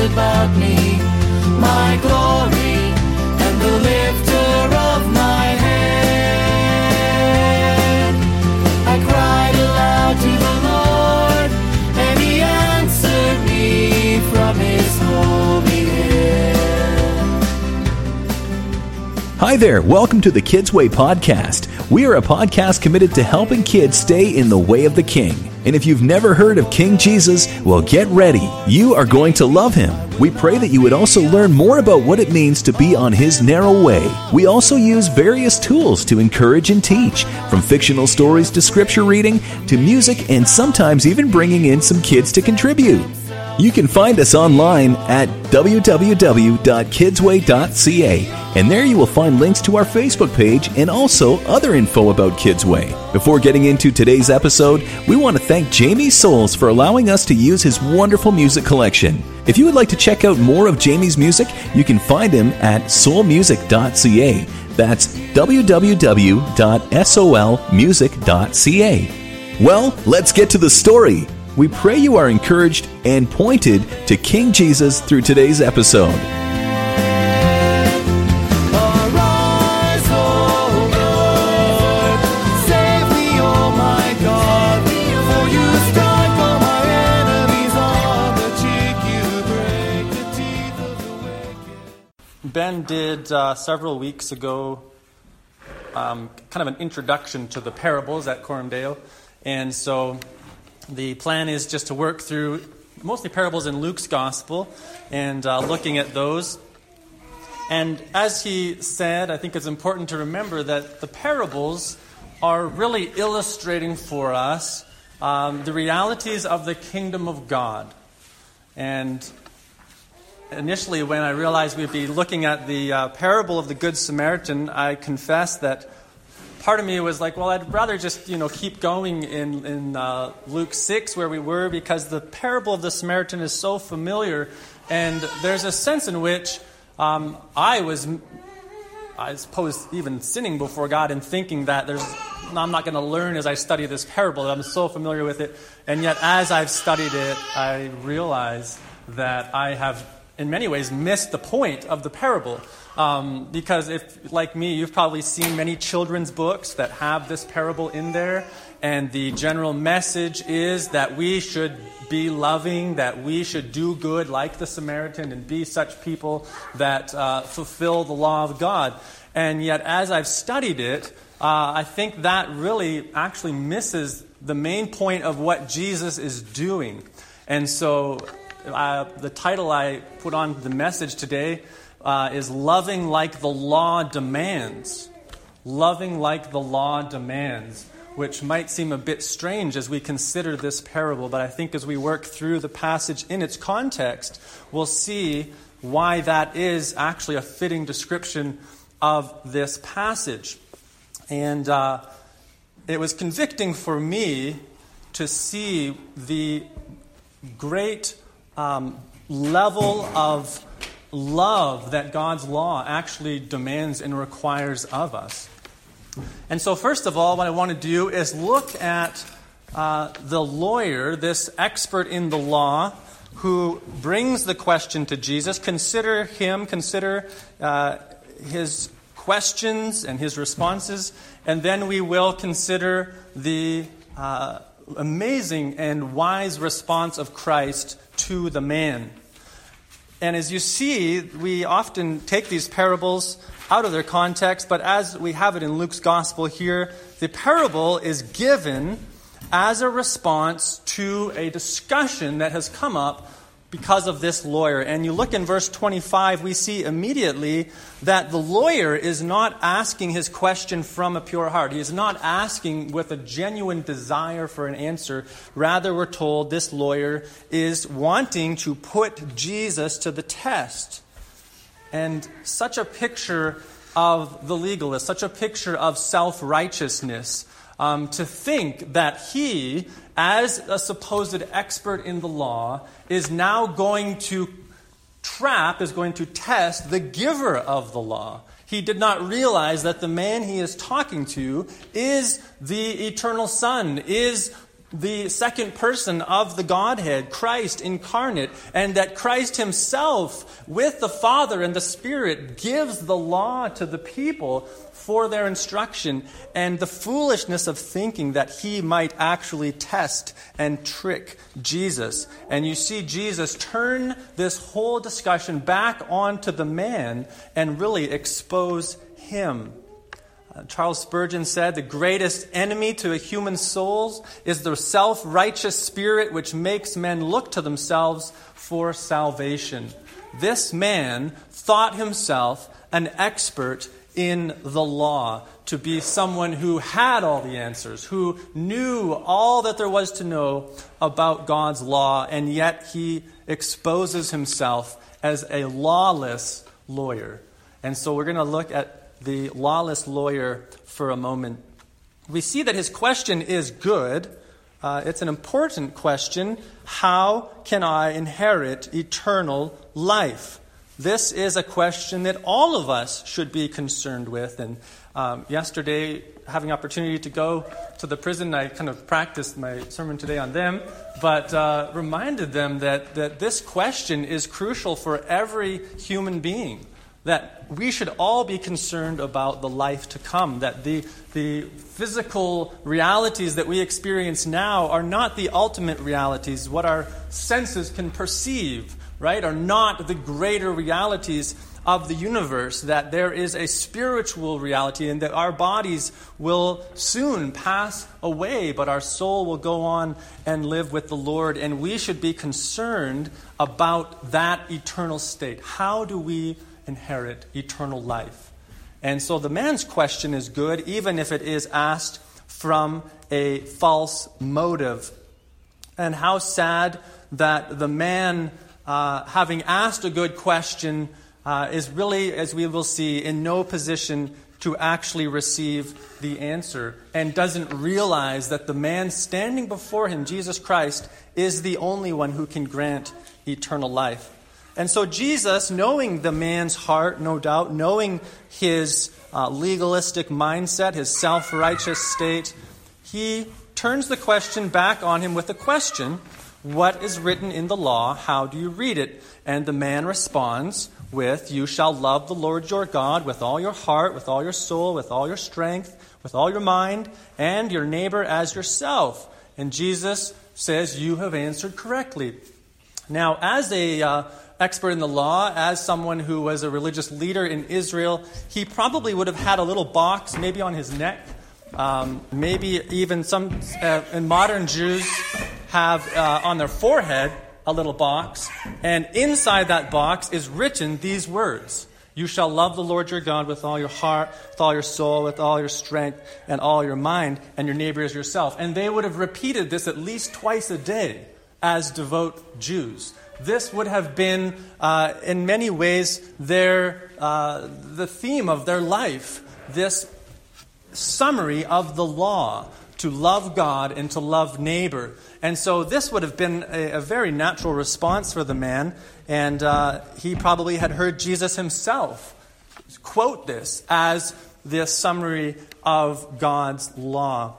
about me, my glory, and the lifter of my head. I cried aloud to the Lord, and he answered me from his holy hill. Hi there, welcome to the Kids Way podcast. We are a podcast committed to helping kids stay in the way of the King. And if you've never heard of King Jesus, well, get ready. You are going to love him. We pray that you would also learn more about what it means to be on his narrow way. We also use various tools to encourage and teach, from fictional stories to scripture reading to music, and sometimes even bringing in some kids to contribute. You can find us online at www.kidsway.ca, and there you will find links to our Facebook page and also other info about Kidsway. Before getting into today's episode, we want to thank Jamie Soles for allowing us to use his wonderful music collection. If you would like to check out more of Jamie's music, you can find him at soulmusic.ca. That's www.solmusic.ca. Well, let's get to the story. We pray you are encouraged and pointed to King Jesus through today's episode. Arise, O Lord, save me, O my God, for you strike all my enemies on the cheek, you break the teeth of the wicked. Ben did uh, several weeks ago um, kind of an introduction to the parables at Corumdale. And so the plan is just to work through mostly parables in Luke's gospel and uh, looking at those. And as he said, I think it's important to remember that the parables are really illustrating for us um, the realities of the kingdom of God. And initially, when I realized we'd be looking at the uh, parable of the Good Samaritan, I confess that part of me was like, well, I'd rather just you know keep going in in uh, Luke six where we were because the parable of the Samaritan is so familiar, and there's a sense in which um, I was, I suppose, even sinning before God and thinking that there's. I'm not going to learn as I study this parable. I'm so familiar with it. And yet, as I've studied it, I realize that I have, in many ways, missed the point of the parable. Um, because if, like me, you've probably seen many children's books that have this parable in there, and the general message is that we should be loving, that we should do good like the Samaritan, and be such people that uh, fulfill the law of God. And yet, as I've studied it, uh, I think that really actually misses the main point of what Jesus is doing. And so, uh, the title I put on the message today uh, is Loving Like the Law Demands. Loving like the law demands, which might seem a bit strange as we consider this parable, but I think as we work through the passage in its context, we'll see why that is actually a fitting description of this passage. And uh, it was convicting for me to see the great um, level of love that God's law actually demands and requires of us. And so, first of all, what I want to do is look at uh, the lawyer, this expert in the law, who brings the question to Jesus. Consider him, consider uh, his questions and his responses, and then we will consider the uh, amazing and wise response of Christ to the man. And as you see, we often take these parables out of their context, but as we have it in Luke's gospel here, the parable is given as a response to a discussion that has come up because of this lawyer. And you look in verse 25, we see immediately that the lawyer is not asking his question from a pure heart. He is not asking with a genuine desire for an answer. Rather, we're told this lawyer is wanting to put Jesus to the test. And such a picture of the legalist, such a picture of self righteousness. Um, to think that he, as a supposed expert in the law, is now going to trap, is going to test the giver of the law. He did not realize that the man he is talking to is the eternal Son, is the second person of the Godhead, Christ incarnate, and that Christ himself, with the Father and the Spirit, gives the law to the people for their instruction, and the foolishness of thinking that he might actually test and trick Jesus. And you see Jesus turn this whole discussion back onto the man and really expose him. Uh, Charles Spurgeon said, The greatest enemy to a human soul is the self righteous spirit which makes men look to themselves for salvation. This man thought himself an expert in the law, to be someone who had all the answers, who knew all that there was to know about God's law, and yet he exposes himself as a lawless lawyer. And so we're going to look at the lawless lawyer for a moment. We see that his question is good. Uh, it's an important question. How can I inherit eternal life? This is a question that all of us should be concerned with. And um, yesterday, having opportunity to go to the prison, I kind of practiced my sermon today on them, but uh, reminded them that, that this question is crucial for every human being that we should all be concerned about the life to come, that the, the physical realities that we experience now are not the ultimate realities. What our senses can perceive, right, are not the greater realities of the universe, that there is a spiritual reality and that our bodies will soon pass away, but our soul will go on and live with the Lord. And we should be concerned about that eternal state. How do we inherit eternal life. And so the man's question is good, even if it is asked from a false motive. And how sad that the man, uh, having asked a good question, uh, is really, as we will see, in no position to actually receive the answer and doesn't realize that the man standing before him, Jesus Christ, is the only one who can grant eternal life. And so Jesus, knowing the man's heart, no doubt, knowing his uh, legalistic mindset, his self righteous state, he turns the question back on him with a question What is written in the law? How do you read it? And the man responds with, You shall love the Lord your God with all your heart, with all your soul, with all your strength, with all your mind, and your neighbor as yourself. And Jesus says, You have answered correctly. Now, as a uh, expert in the law, as someone who was a religious leader in Israel, he probably would have had a little box, maybe on his neck. Um, maybe even some uh, modern Jews have uh, on their forehead a little box, and inside that box is written these words. You shall love the Lord your God with all your heart, with all your soul, with all your strength, and all your mind, and your neighbor as yourself. And they would have repeated this at least twice a day as devout Jews this would have been, uh, in many ways, their, uh, the theme of their life. This summary of the law to love God and to love neighbor. And so this would have been a, a very natural response for the man. And uh, he probably had heard Jesus himself quote this as this summary of God's law.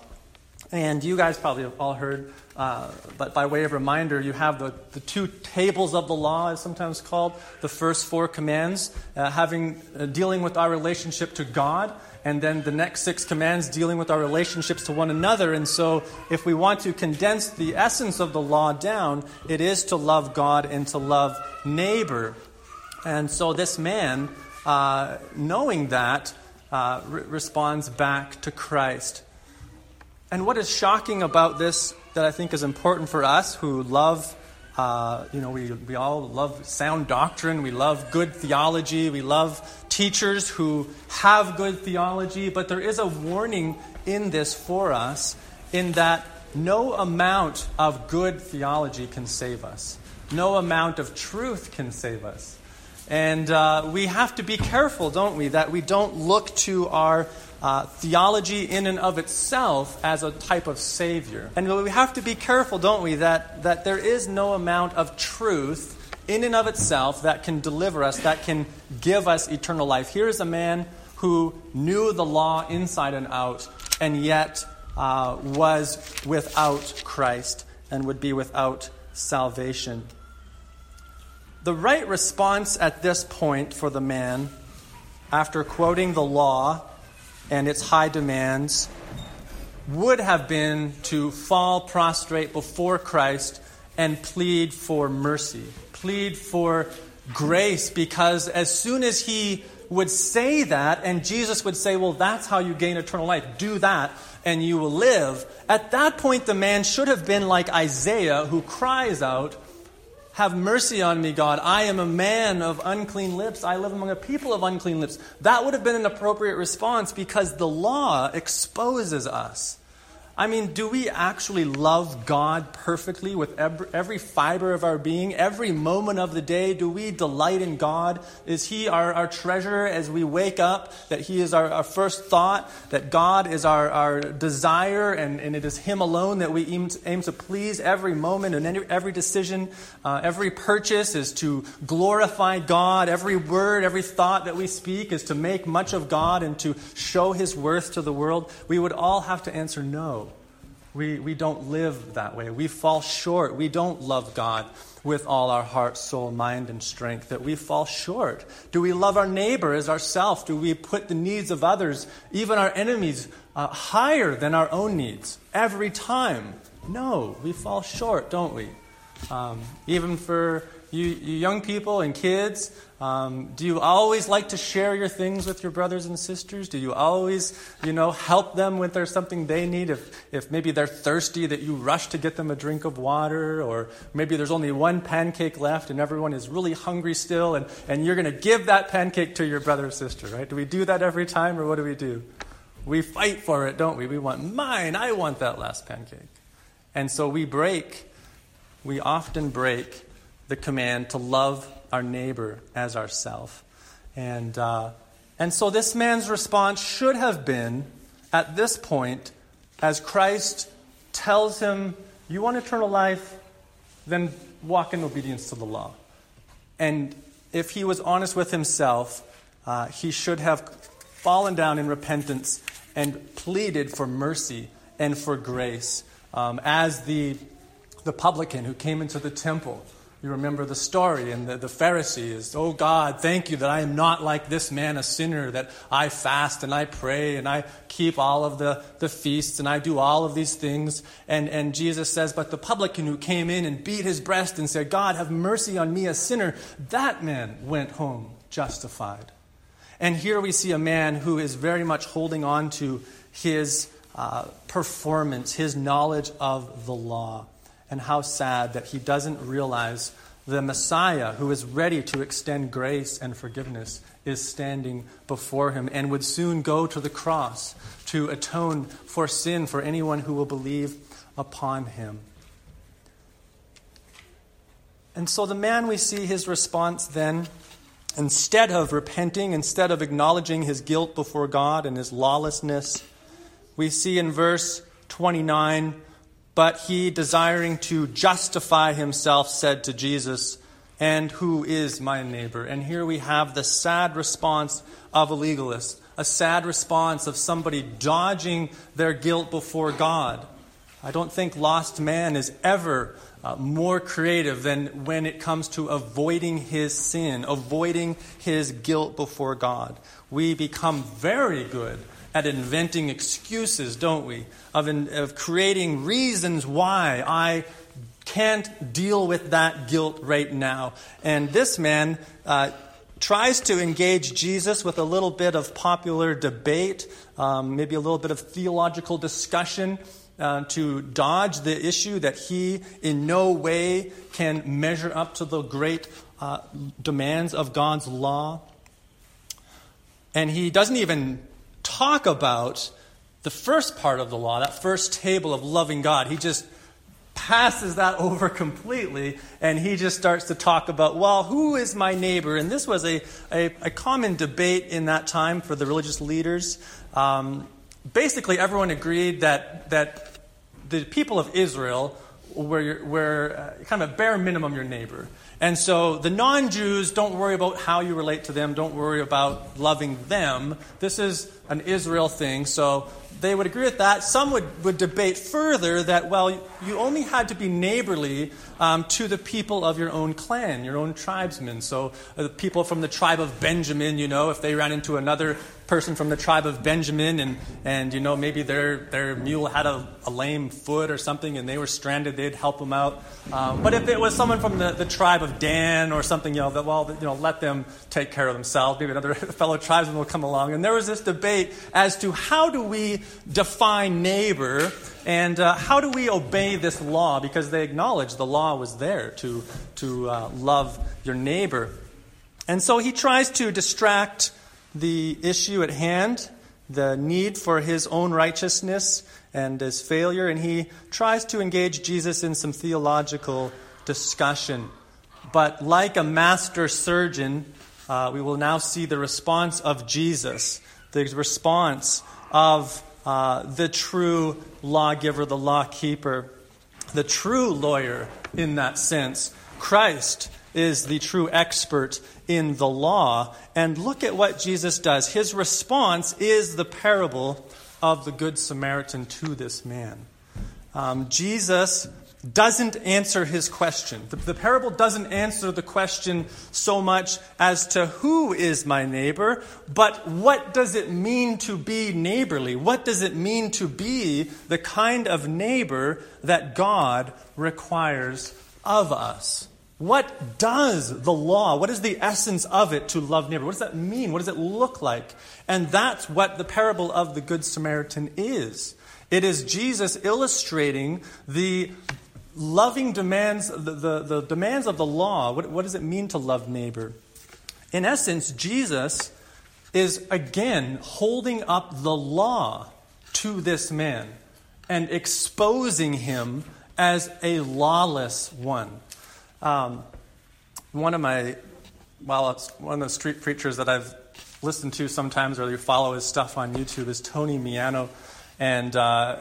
And you guys probably have all heard uh, but by way of reminder, you have the, the two tables of the law, as sometimes called, the first four commands, uh, having uh, dealing with our relationship to God, and then the next six commands dealing with our relationships to one another. And so, if we want to condense the essence of the law down, it is to love God and to love neighbor. And so, this man, uh, knowing that, uh, re- responds back to Christ. And what is shocking about this that I think is important for us who love, uh, you know, we, we all love sound doctrine, we love good theology, we love teachers who have good theology, but there is a warning in this for us in that no amount of good theology can save us, no amount of truth can save us. And uh, we have to be careful, don't we, that we don't look to our uh, theology in and of itself as a type of savior. And we have to be careful, don't we, that, that there is no amount of truth in and of itself that can deliver us, that can give us eternal life. Here is a man who knew the law inside and out, and yet uh, was without Christ and would be without salvation. The right response at this point for the man, after quoting the law and its high demands, would have been to fall prostrate before Christ and plead for mercy, plead for grace, because as soon as he would say that, and Jesus would say, Well, that's how you gain eternal life, do that, and you will live, at that point the man should have been like Isaiah, who cries out, have mercy on me, God. I am a man of unclean lips. I live among a people of unclean lips. That would have been an appropriate response because the law exposes us. I mean, do we actually love God perfectly with every fiber of our being, every moment of the day? Do we delight in God? Is He our, our treasure as we wake up? That He is our, our first thought? That God is our, our desire and, and it is Him alone that we aim to, aim to please every moment and every, decision? Uh, every purchase is to glorify God. Every word, every thought that we speak is to make much of God and to show His worth to the world. We would all have to answer no. We, we don't live that way. We fall short. We don't love God with all our heart, soul, mind, and strength. That we fall short. Do we love our neighbor as ourselves? Do we put the needs of others, even our enemies, uh, higher than our own needs every time? No, we fall short, don't we? Um, even for you, you, young people and kids, um, do you always like to share your things with your brothers and sisters? Do you always, you know, help them when there's something they need? If, if maybe they're thirsty, that you rush to get them a drink of water, or maybe there's only one pancake left and everyone is really hungry still, and, and you're going to give that pancake to your brother or sister, right? Do we do that every time, or what do we do? We fight for it, don't we? We want mine. I want that last pancake. And so we break, we often break the command to love our neighbor as ourself. And, uh, and so this man's response should have been, at this point, as Christ tells him, You want eternal life? Then walk in obedience to the law. And if he was honest with himself, uh, he should have fallen down in repentance and pleaded for mercy and for grace. Um, as the, the publican who came into the temple you remember the story, and the, the Pharisee is, Oh God, thank you that I am not like this man, a sinner, that I fast and I pray and I keep all of the, the feasts and I do all of these things. And, and Jesus says, But the publican who came in and beat his breast and said, God, have mercy on me, a sinner, that man went home justified. And here we see a man who is very much holding on to his uh, performance, his knowledge of the law and how sad that he doesn't realize the Messiah, who is ready to extend grace and forgiveness, is standing before him and would soon go to the cross to atone for sin for anyone who will believe upon him. And so the man, we see his response then, instead of repenting, instead of acknowledging his guilt before God and his lawlessness, we see in verse 29 but he, desiring to justify himself, said to Jesus, And who is my neighbor? And here we have the sad response of a legalist, a sad response of somebody dodging their guilt before God. I don't think lost man is ever uh, more creative than when it comes to avoiding his sin, avoiding his guilt before God. We become very good at inventing excuses, don't we? Of, in, of creating reasons why I can't deal with that guilt right now. And this man uh, tries to engage Jesus with a little bit of popular debate, um, maybe a little bit of theological discussion. Uh, to dodge the issue that he in no way can measure up to the great uh, demands of God's law. And he doesn't even talk about the first part of the law, that first table of loving God. He just passes that over completely and he just starts to talk about, well, who is my neighbor? And this was a, a, a common debate in that time for the religious leaders. Um, basically, everyone agreed that, that the people of Israel were, were uh, kind of a bare minimum your neighbor. And so the non Jews, don't worry about how you relate to them, don't worry about loving them. This is an Israel thing, so they would agree with that. Some would, would debate further that, well, you only had to be neighborly um, to the people of your own clan, your own tribesmen. So, uh, people from the tribe of Benjamin, you know, if they ran into another person from the tribe of Benjamin, and, and you know, maybe their, their mule had a, a lame foot or something and they were stranded, they'd help them out. Um, but if it was someone from the, the tribe of Dan or something, you know, that, well, you know, let them take care of themselves. Maybe another fellow tribesman will come along. And there was this debate as to how do we define neighbor and uh, how do we obey this law? Because they acknowledge the law was there to, to uh, love your neighbor. And so he tries to distract the issue at hand, the need for his own righteousness and his failure, and he tries to engage Jesus in some theological discussion. But like a master surgeon, uh, we will now see the response of Jesus, the response of uh, the true lawgiver, the law keeper, the true lawyer in that sense. Christ is the true expert in the law. And look at what Jesus does. His response is the parable of the Good Samaritan to this man. Um, Jesus doesn't answer his question. The, the, parable doesn't answer the question so much as to who is my neighbor, but what does it mean to be neighborly? What does it mean to be the kind of neighbor that God requires of us? What does the law, what is the essence of it to love neighbor? What does that mean? What does it look like? And that's what the parable of the Good Samaritan is. It is Jesus illustrating the loving demands, the, the, the demands of the law. What, what does it mean to love neighbor? In essence, Jesus is again holding up the law to this man and exposing him as a lawless one. Um, one of my, well, one of the street preachers that I've listened to sometimes or you follow his stuff on YouTube is Tony Miano. And uh,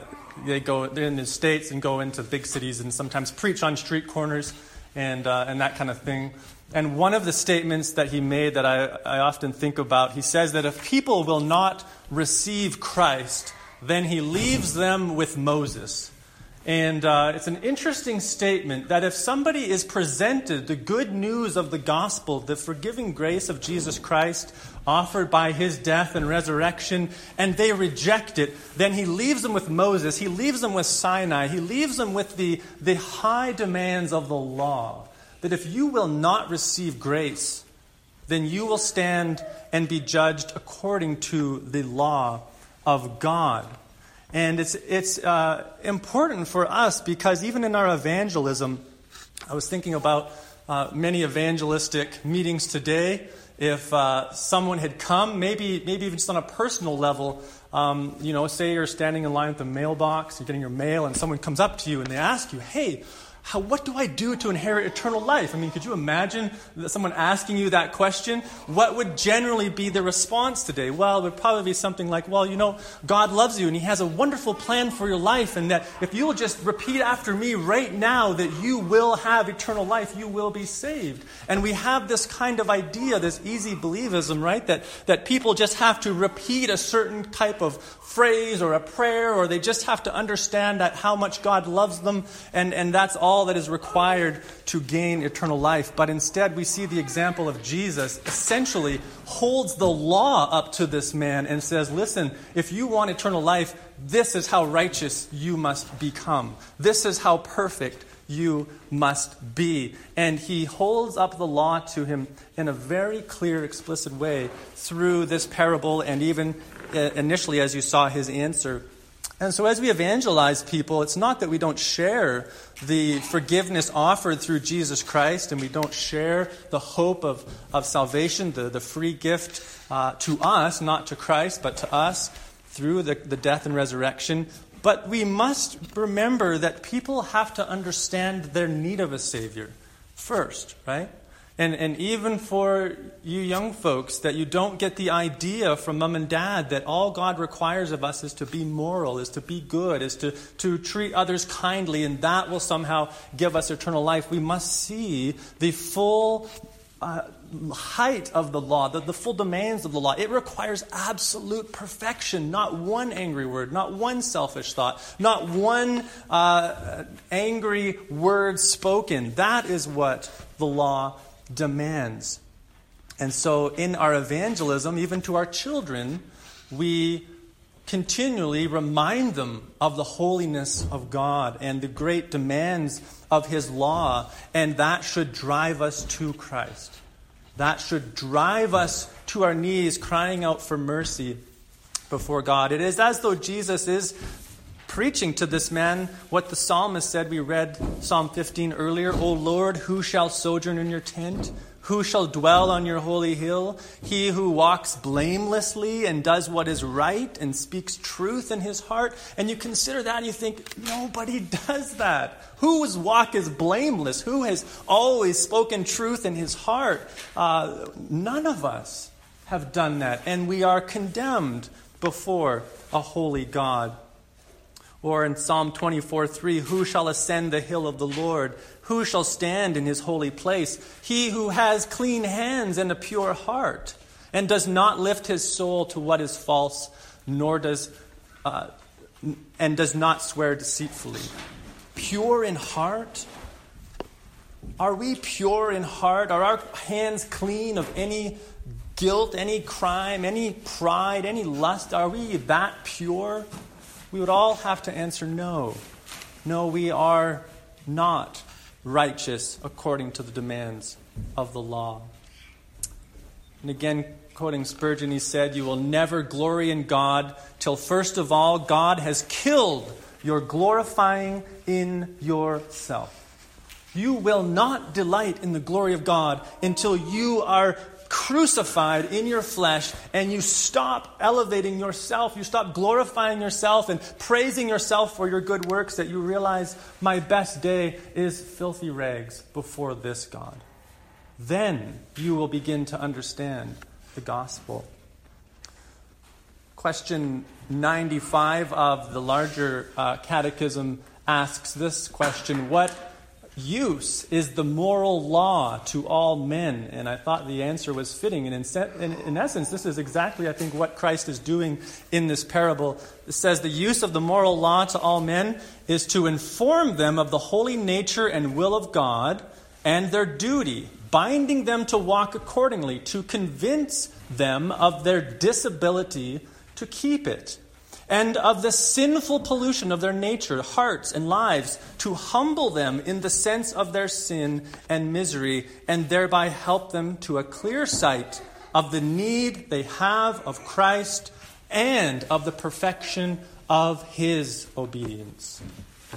they go, they're in the States and go into big cities and sometimes preach on street corners and, uh, and that kind of thing. And one of the statements that he made that I, I often think about, he says that if people will not receive Christ, then he leaves them with Moses. And uh, it's an interesting statement that if somebody is presented the good news of the gospel, the forgiving grace of Jesus Christ offered by his death and resurrection, and they reject it, then he leaves them with Moses, he leaves them with Sinai, he leaves them with the, the high demands of the law. That if you will not receive grace, then you will stand and be judged according to the law of God. And it's, it's uh, important for us because even in our evangelism, I was thinking about uh, many evangelistic meetings today. If uh, someone had come, maybe, maybe even just on a personal level, um, you know, say you're standing in line at the mailbox, you're getting your mail, and someone comes up to you and they ask you, hey, how, what do I do to inherit eternal life? I mean, could you imagine someone asking you that question? What would generally be the response today? Well, it would probably be something like, well, you know, God loves you and He has a wonderful plan for your life, and that if you'll just repeat after me right now that you will have eternal life, you will be saved. And we have this kind of idea, this easy believism, right? That, that people just have to repeat a certain type of phrase or a prayer, or they just have to understand that how much God loves them, and, and that's all that is required to gain eternal life. But instead, we see the example of Jesus essentially holds the law up to this man and says, Listen, if you want eternal life, this is how righteous you must become. This is how perfect you must be. And he holds up the law to him in a very clear, explicit way through this parable and even uh, initially as you saw his answer. And so, as we evangelize people, it's not that we don't share the forgiveness offered through Jesus Christ and we don't share the hope of, of salvation, the, the free gift uh, to us, not to Christ, but to us through the, the death and resurrection. But we must remember that people have to understand their need of a Savior first, right? And, and even for you young folks, that you don't get the idea from mom and dad that all God requires of us is to be moral, is to be good, is to, to treat others kindly, and that will somehow give us eternal life. We must see the full uh, height of the law, the, the full demands of the law. It requires absolute perfection, not one angry word, not one selfish thought, not one uh, angry word spoken. That is what the law demands. And so, in our evangelism, even to our children, we continually remind them of the holiness of God and the great demands of His law, and that should drive us to Christ. That should drive us to our knees, crying out for mercy before God. It is as though Jesus is preaching to this man what the psalmist said. We read Psalm 15 earlier O Lord, who shall sojourn in your tent? Who shall dwell on your holy hill? He who walks blamelessly and does what is right and speaks truth in his heart. And you consider that and you think, nobody does that. Whose walk is blameless? Who has always spoken truth in his heart? Uh, none of us have done that. And we are condemned before a holy God. Or in Psalm 24 3, who shall ascend the hill of the Lord? Who shall stand in his holy place? He who has clean hands and a pure heart, and does not lift his soul to what is false, nor does, uh, and does not swear deceitfully. Pure in heart? Are we pure in heart? Are our hands clean of any guilt, any crime, any pride, any lust? Are we that pure? We would all have to answer no. No, we are not righteous according to the demands of the law. And again, quoting Spurgeon, he said, You will never glory in God till first of all God has killed your glorifying in yourself. You will not delight in the glory of God until you are crucified in your flesh and you stop elevating yourself, you stop glorifying yourself and praising yourself for your good works, that you realize my best day is filthy rags before this God. Then you will begin to understand the gospel. Question 95 of the larger uh, catechism asks this question What use is the moral law to all men? And I thought the answer was fitting. And in, in, essence, this is exactly, I think, what Christ is doing in this parable. It says the use of the moral law to all men is to inform them of the holy nature and will of God and their duty, binding them to walk accordingly, to convince them of their disability to keep it and of the sinful pollution of their nature, hearts, and lives, to humble them in the sense of their sin and misery, and thereby help them to a clear sight of the need they have of Christ and of the perfection of his obedience.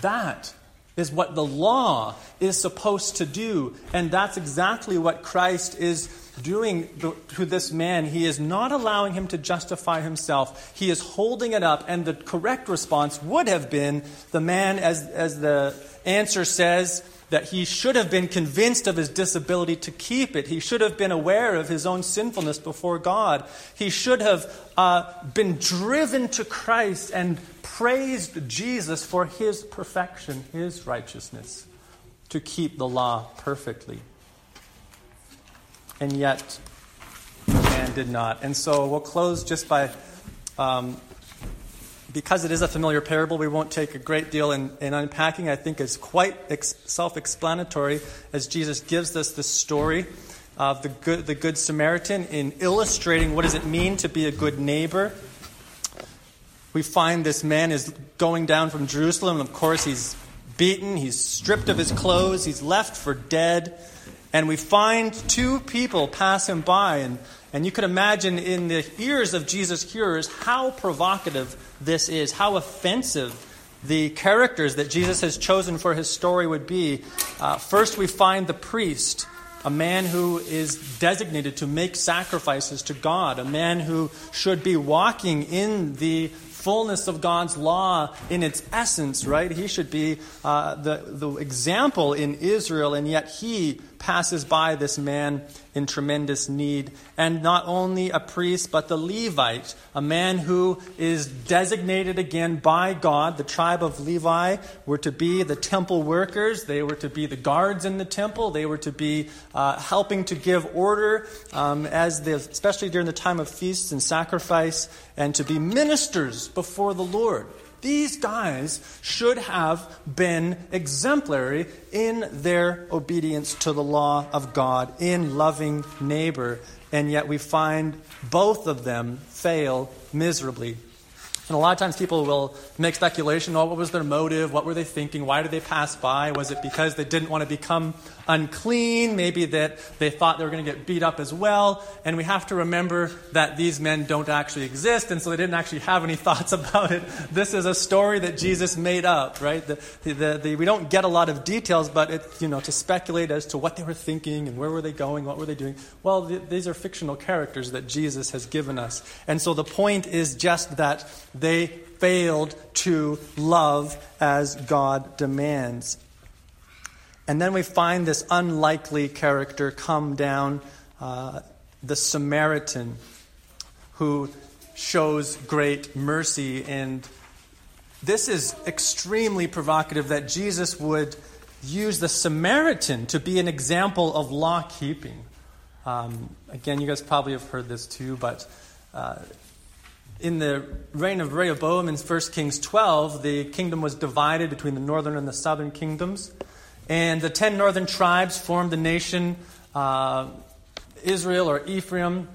That is what the law is supposed to do, and that's exactly what Christ is doing to this man, he is not allowing him to justify himself. He is holding it up, and the correct response would have been the man, as, as the answer says, that he should have been convinced of his disability to keep it. He should have been aware of his own sinfulness before God. He should have uh, been driven to Christ and praised Jesus for his perfection, his righteousness, to keep the law perfectly and yet the man did not. And so we'll close just by, um, because it is a familiar parable, we won't take a great deal in, in unpacking. I think it's quite ex- self explanatory as Jesus gives us the story of the good, the good Samaritan in illustrating what does it mean to be a good neighbor. We find this man is going down from Jerusalem, and of course, he's beaten, he's stripped of his clothes, he's left for dead. And we find two people pass him by. And, and you can imagine in the ears of Jesus' hearers how provocative this is, how offensive the characters that Jesus has chosen for his story would be. Uh, first, we find the priest, a man who is designated to make sacrifices to God, a man who should be walking in the fullness of God's law in its essence, right? He should be uh, the, the example in Israel, and yet he passes by this man in tremendous need. And not only a priest, but the Levite, a man who is designated again by God. The tribe of Levi were to be the temple workers, they were to be the guards in the temple, they were to be uh, helping to give order, um, as the, especially during the time of feasts and sacrifice, and to be ministers before the Lord. These guys should have been exemplary in their obedience to the law of God, in loving neighbor, and yet we find both of them fail miserably. And a lot of times people will make speculation oh, what was their motive? What were they thinking? Why did they pass by? Was it because they didn't want to become unclean? Maybe that they thought they were going to get beat up as well. And we have to remember that these men don't actually exist, and so they didn't actually have any thoughts about it. This is a story that Jesus made up, right? The, the, the, we don't get a lot of details, but it's, you know, to speculate as to what they were thinking and where were they going, what were they doing. Well, these are fictional characters that Jesus has given us. And so the point is just that they failed to love as God demands. And then we find this unlikely character come down, uh, the Samaritan, who shows great mercy. And this is extremely provocative that Jesus would use the Samaritan to be an example of law keeping. Um, again, you guys probably have heard this too, but uh, in the reign of Rehoboam in 1 Kings 12, the kingdom was divided between the northern and the southern kingdoms. And the ten northern tribes formed the nation uh, Israel or Ephraim.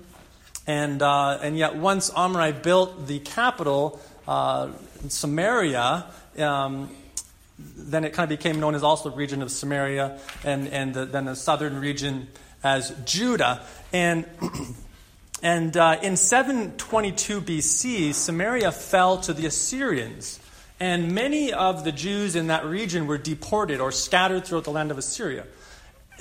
And, uh, and yet, once Omri built the capital, uh, Samaria, um, then it kind of became known as also the region of Samaria, and, and the, then the southern region as Judah. And And uh, in 722 BC, Samaria fell to the Assyrians. And many of the Jews in that region were deported or scattered throughout the land of Assyria.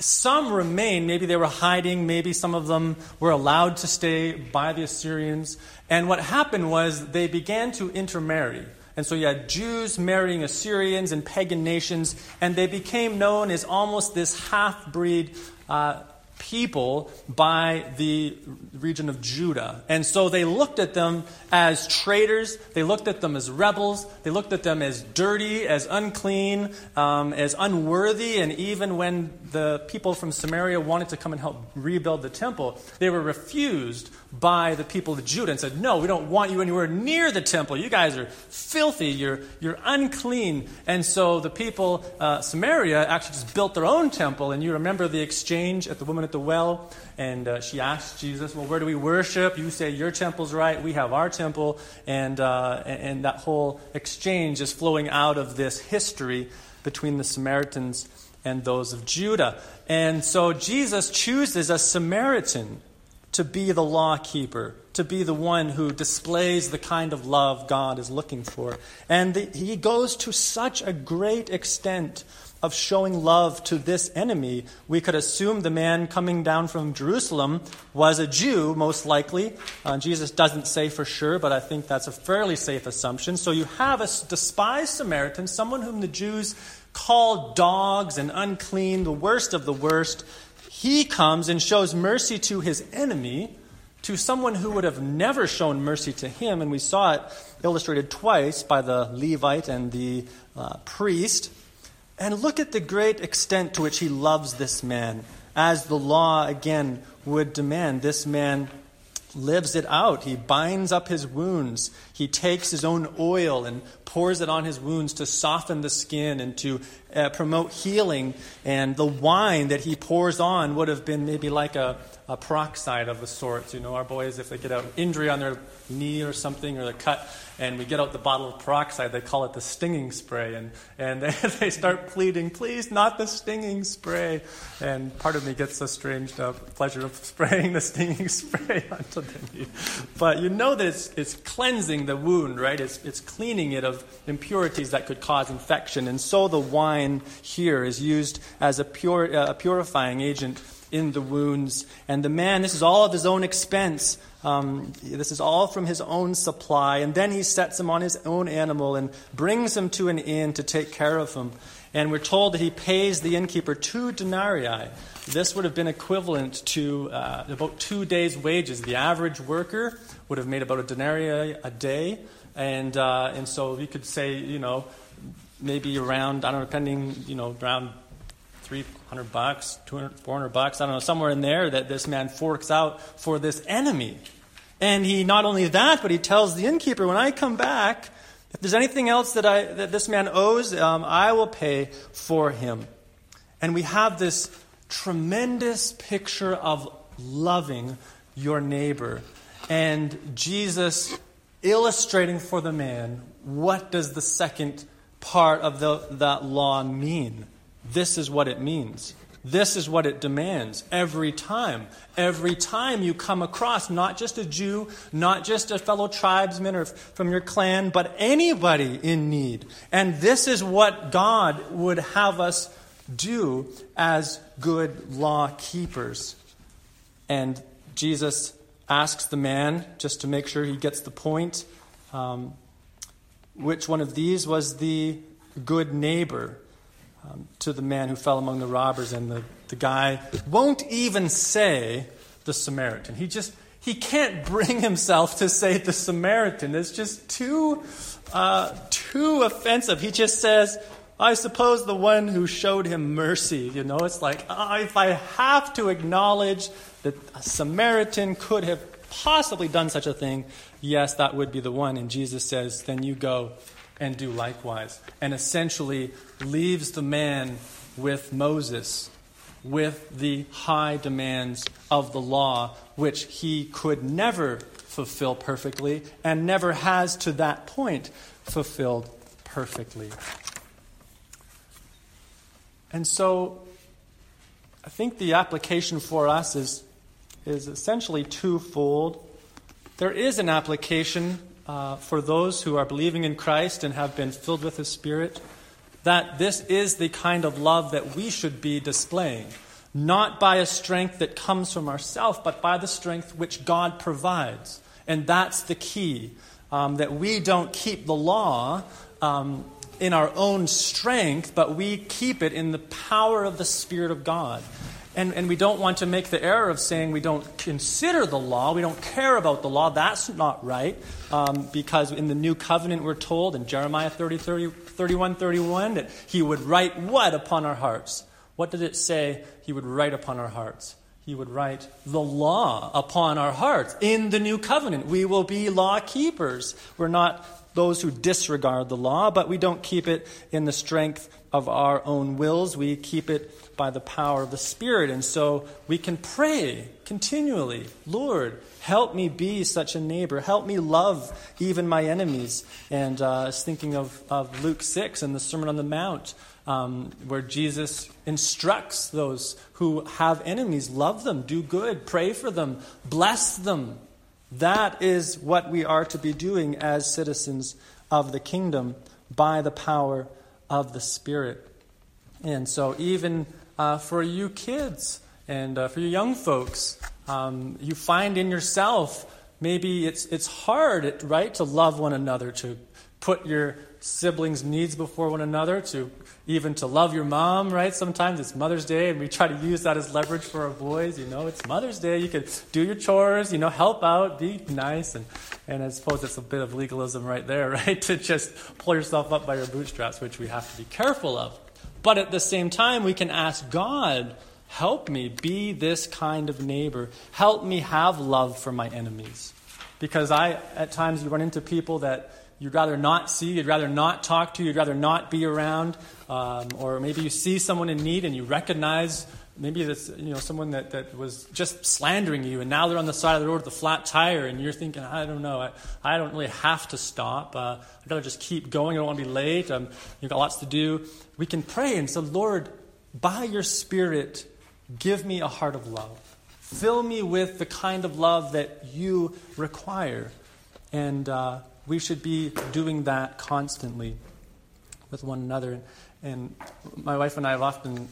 Some remained, maybe they were hiding, maybe some of them were allowed to stay by the Assyrians. And what happened was they began to intermarry. And so you had Jews marrying Assyrians and pagan nations, and they became known as almost this half breed uh, people by the region of Judah. And so they looked at them as traitors, they looked at them as rebels, they looked at them as dirty, as unclean, um, as unworthy. And even when the people from Samaria wanted to come and help rebuild the temple, they were refused by the people of Judah and said, No, we don't want you anywhere near the temple. You guys are filthy, you're, you're unclean. And so the people, uh, Samaria, actually just built their own temple. And you remember the exchange at the woman at the well? And uh, she asked Jesus, Well, where do we worship? You say your temple's right, we have our temple. And, uh, and that whole exchange is flowing out of this history between the Samaritans and those of Judah. And so Jesus chooses a Samaritan to be the law keeper, to be the one who displays the kind of love God is looking for. And the, he goes to such a great extent of showing love to this enemy. We could assume the man coming down from Jerusalem was a Jew, most likely. Uh, Jesus doesn't say for sure, but I think that's a fairly safe assumption. So you have a despised Samaritan, someone whom the Jews called dogs and unclean, the worst of the worst he comes and shows mercy to his enemy, to someone who would have never shown mercy to him. And we saw it illustrated twice by the Levite and the uh, priest. And look at the great extent to which he loves this man, as the law again would demand. This man lives it out. He binds up his wounds. He takes his own oil and pours it on his wounds to soften the skin and to uh, promote healing. And the wine that he pours on would have been maybe like a, a peroxide of the sort. You know, our boys, if they get an injury on their knee or something or a cut, and we get out the bottle of peroxide, they call it the stinging spray. And, and they, they start pleading, please, not the stinging spray. And part of me gets the strange uh, pleasure of spraying the stinging spray onto the. But you know that it's, it's cleansing the wound, right? It's, it's cleaning it of impurities that could cause infection. And so the wine here is used as a, pure, uh, a purifying agent in the wounds. And the man, this is all of his own expense. Um, this is all from his own supply. And then he sets him on his own animal and brings him to an inn to take care of him. And we're told that he pays the innkeeper two denarii. This would have been equivalent to uh, about two days' wages. The average worker would have made about a denarii a day. And, uh, and so we could say, you know, maybe around, I don't know, depending, you know, around 300 bucks, 200, 400 bucks, I don't know, somewhere in there that this man forks out for this enemy. And he, not only that, but he tells the innkeeper, when I come back, if there's anything else that, I, that this man owes, um, I will pay for him. And we have this tremendous picture of loving your neighbor. And Jesus illustrating for the man what does the second part of the, that law mean. This is what it means. This is what it demands every time. Every time you come across not just a Jew, not just a fellow tribesman or from your clan, but anybody in need. And this is what God would have us do as good law keepers. And Jesus asks the man, just to make sure he gets the point, um, which one of these was the good neighbor um, to the man who fell among the robbers. And the, the guy won't even say the Samaritan. He just he can't bring himself to say the Samaritan. It's just too uh, too offensive. He just says, I suppose the one who showed him mercy. You know, it's like uh, if I have to acknowledge that a Samaritan could have possibly done such a thing, yes, that would be the one. And Jesus says, then you go and do likewise. And essentially leaves the man with Moses, with the high demands of the law, which he could never fulfill perfectly and never has to that point fulfilled perfectly. And so I think the application for us is, is essentially twofold. There is an application uh, for those who are believing in Christ and have been filled with His Spirit that this is the kind of love that we should be displaying. Not by a strength that comes from ourselves, but by the strength which God provides. And that's the key. Um, that we don't keep the law um, in our own strength, but we keep it in the power of the Spirit of God. And, and we don't want to make the error of saying we don't consider the law, we don't care about the law. That's not right, um, because in the new covenant we're told in Jeremiah 30, 30, 31, 31 that he would write what upon our hearts? What did it say he would write upon our hearts? He would write the law upon our hearts. In the new covenant, we will be law keepers. We're not those who disregard the law, but we don't keep it in the strength of our own wills. We keep it by the power of the Spirit. And so we can pray continually Lord, help me be such a neighbor. Help me love even my enemies. And uh, I was thinking of, of Luke 6 and the Sermon on the Mount. Um, where Jesus instructs those who have enemies love them, do good, pray for them, bless them, that is what we are to be doing as citizens of the kingdom by the power of the Spirit. And so, even uh, for you kids and uh, for you young folks, um, you find in yourself maybe it's, it's hard, right, to love one another, to put your siblings' needs before one another, to even to love your mom, right? Sometimes it's Mother's Day, and we try to use that as leverage for our boys. You know, it's Mother's Day. You can do your chores, you know, help out, be nice. And, and I suppose it's a bit of legalism right there, right? to just pull yourself up by your bootstraps, which we have to be careful of. But at the same time, we can ask God, help me be this kind of neighbor. Help me have love for my enemies. Because I, at times, you run into people that you'd rather not see, you'd rather not talk to, you'd rather not be around, um, or maybe you see someone in need and you recognize maybe it's you know someone that, that was just slandering you, and now they're on the side of the road with a flat tire, and you're thinking, I don't know, I, I don't really have to stop. Uh, I'd rather just keep going. I don't want to be late. Um, you've got lots to do. We can pray and say, Lord, by your Spirit, give me a heart of love. Fill me with the kind of love that you require. And uh, we should be doing that constantly with one another. And my wife and I have often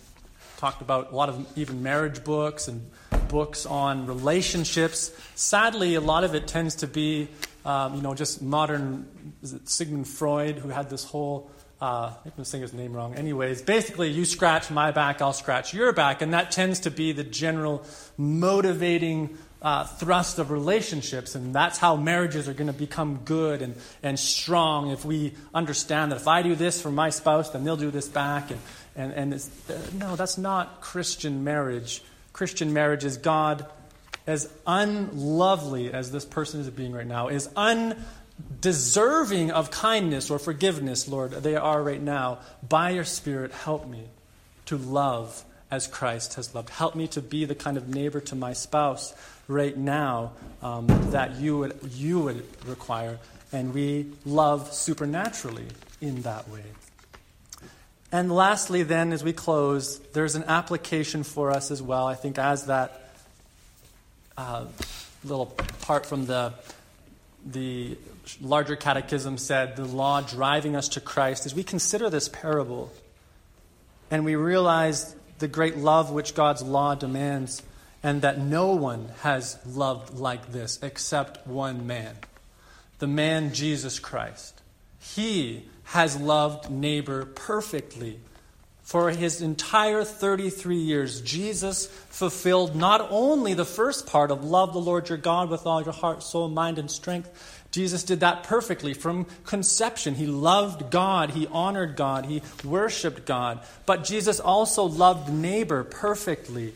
talked about a lot of even marriage books and books on relationships. Sadly, a lot of it tends to be, um, you know, just modern. Is it Sigmund Freud who had this whole? Uh, I'm saying his name wrong. Anyways, basically, you scratch my back, I'll scratch your back, and that tends to be the general motivating uh, thrust of relationships, and that's how marriages are going to become good and, and strong if we understand that if I do this for my spouse, then they'll do this back. And, and, and uh, no, that's not Christian marriage. Christian marriage is God, as unlovely as this person is being right now, is undeserving of kindness or forgiveness, Lord, they are right now. By your Spirit, help me to love as Christ has loved. Help me to be the kind of neighbor to my spouse right now um, that you would, you would require. And we love supernaturally in that way. And lastly, then, as we close, there's an application for us as well. I think, as that uh, little part from the, the larger catechism said, the law driving us to Christ, as we consider this parable and we realize the great love which God's law demands, and that no one has loved like this except one man the man Jesus Christ. He has loved neighbor perfectly. For his entire 33 years, Jesus fulfilled not only the first part of love the Lord your God with all your heart, soul, mind, and strength. Jesus did that perfectly from conception. He loved God, he honored God, he worshiped God. But Jesus also loved neighbor perfectly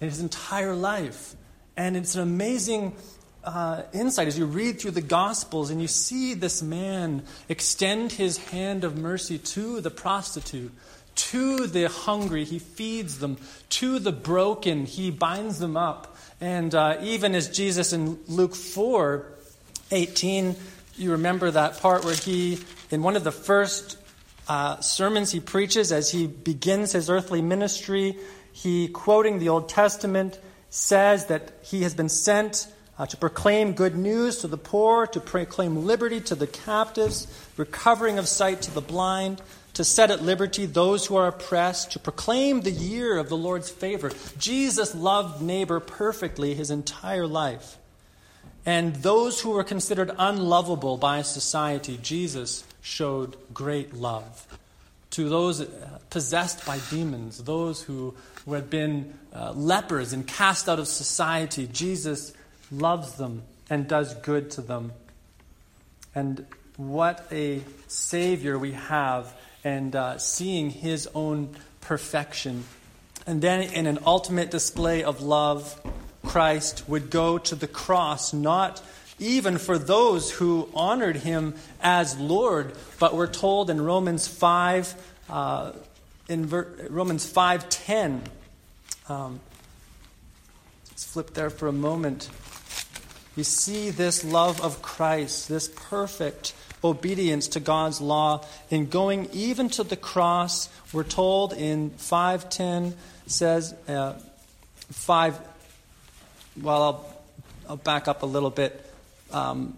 in his entire life. And it's an amazing uh, insight as you read through the Gospels and you see this man extend his hand of mercy to the prostitute, to the hungry, he feeds them, to the broken, he binds them up. And uh, even as Jesus in Luke 4 18, you remember that part where he, in one of the first uh, sermons he preaches as he begins his earthly ministry, he, quoting the Old Testament, says that he has been sent uh, to proclaim good news to the poor, to proclaim liberty to the captives, recovering of sight to the blind, to set at liberty those who are oppressed, to proclaim the year of the Lord's favor. Jesus loved neighbor perfectly his entire life. And those who were considered unlovable by society, Jesus showed great love. To those possessed by demons, those who who had been uh, lepers and cast out of society. Jesus loves them and does good to them. And what a Savior we have, and uh, seeing His own perfection. And then, in an ultimate display of love, Christ would go to the cross, not even for those who honored him as Lord, but we're told in Romans 5, uh, in ver- Romans 5.10, um, let's flip there for a moment. You see this love of Christ, this perfect obedience to God's law in going even to the cross. We're told in 510 says uh, 5 well I'll, I'll back up a little bit um,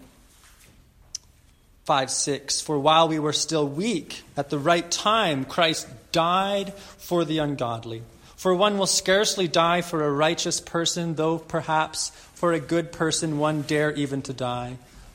5 6 for while we were still weak at the right time Christ died for the ungodly for one will scarcely die for a righteous person, though perhaps for a good person one dare even to die.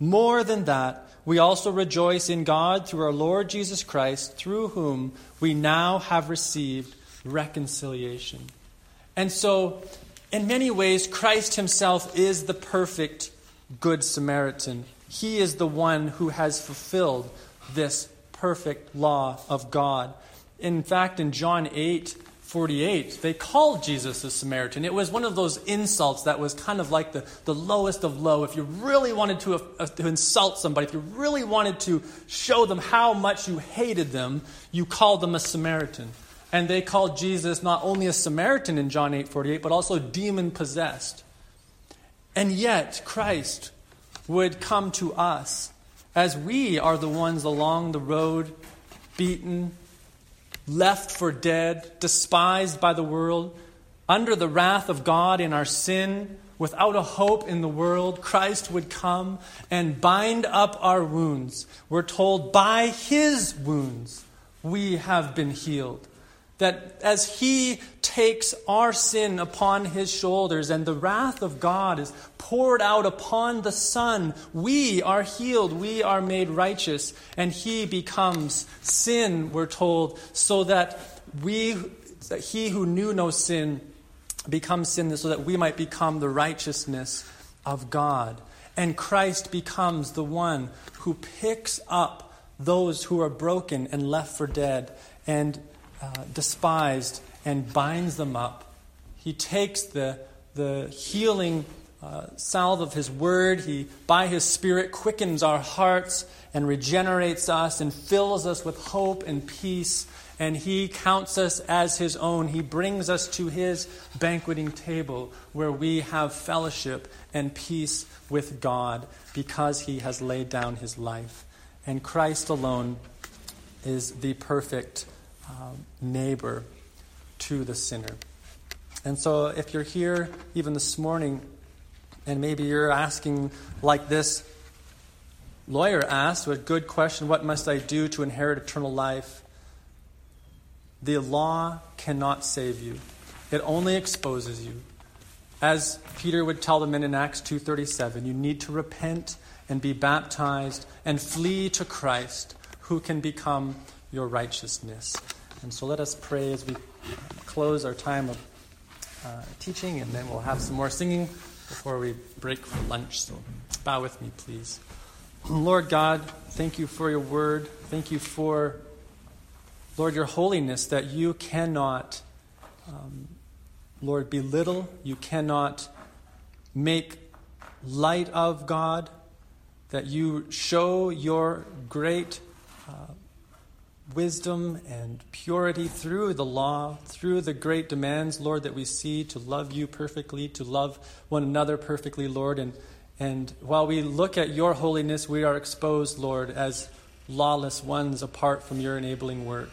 More than that, we also rejoice in God through our Lord Jesus Christ, through whom we now have received reconciliation. And so, in many ways, Christ himself is the perfect Good Samaritan. He is the one who has fulfilled this perfect law of God. In fact, in John 8, 48, they called Jesus a Samaritan. It was one of those insults that was kind of like the, the lowest of low. If you really wanted to, uh, to insult somebody, if you really wanted to show them how much you hated them, you called them a Samaritan. And they called Jesus not only a Samaritan in John 8:48, but also demon possessed. And yet Christ would come to us as we are the ones along the road, beaten, left for dead, despised by the world, under the wrath of God in our sin, without a hope in the world, Christ would come and bind up our wounds. We're told by his wounds we have been healed. That as he takes our sin upon his shoulders and the wrath of God is poured out upon the Son, we are healed, we are made righteous, and he becomes sin, we're told, so that we, that he who knew no sin becomes sin so that we might become the righteousness of God. And Christ becomes the one who picks up those who are broken and left for dead and uh, despised and binds them up. He takes the, the healing uh, salve of His Word. He, by His Spirit, quickens our hearts and regenerates us and fills us with hope and peace. And He counts us as His own. He brings us to His banqueting table where we have fellowship and peace with God because He has laid down His life. And Christ alone is the perfect um, neighbor to the sinner. And so, if you're here even this morning, and maybe you're asking, like this lawyer asked, a good question what must I do to inherit eternal life? The law cannot save you, it only exposes you. As Peter would tell the men in Acts 2:37, you need to repent and be baptized and flee to Christ, who can become your righteousness. And so let us pray as we close our time of uh, teaching, and then we'll have some more singing before we break for lunch. So bow with me, please. Lord God, thank you for your word. Thank you for, Lord, your holiness that you cannot, um, Lord, belittle. You cannot make light of God. That you show your great wisdom and purity through the law, through the great demands, Lord, that we see to love you perfectly, to love one another perfectly, Lord. And, and while we look at your holiness, we are exposed, Lord, as lawless ones apart from your enabling work.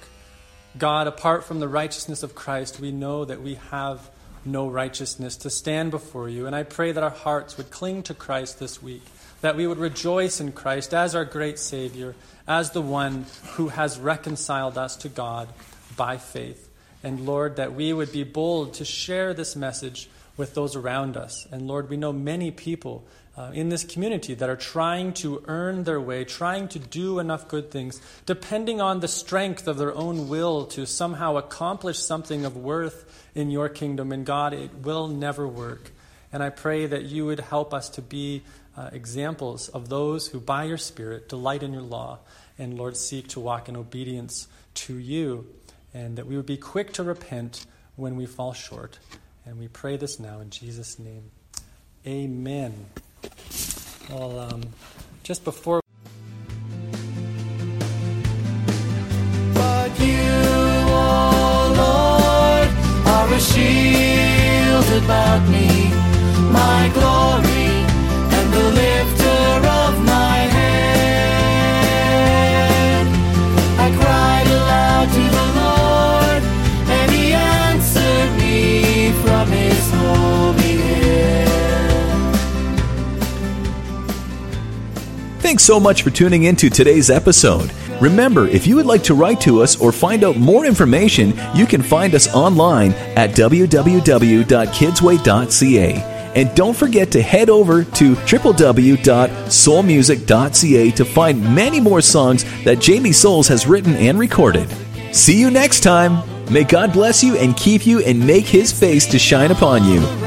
God, apart from the righteousness of Christ, we know that we have no righteousness to stand before you. And I pray that our hearts would cling to Christ this week, that we would rejoice in Christ as our great Savior, as the one who has reconciled us to God by faith. And Lord, that we would be bold to share this message with those around us. And Lord, we know many people uh, in this community that are trying to earn their way, trying to do enough good things, depending on the strength of their own will to somehow accomplish something of worth in your kingdom. And God, it will never work. And I pray that you would help us to be uh, examples of those who, by your Spirit, delight in your law and, Lord, seek to walk in obedience to you, and that we would be quick to repent when we fall short. And we pray this now in Jesus' name. Amen. Well, um, just before. But you, Lord, are a shield about me, my glory, Thanks so much for tuning in to today's episode. Remember, if you would like to write to us or find out more information, you can find us online at www.kidsway.ca. And don't forget to head over to www.soulmusic.ca to find many more songs that Jamie Soles has written and recorded. See you next time. May God bless you and keep you and make his face to shine upon you.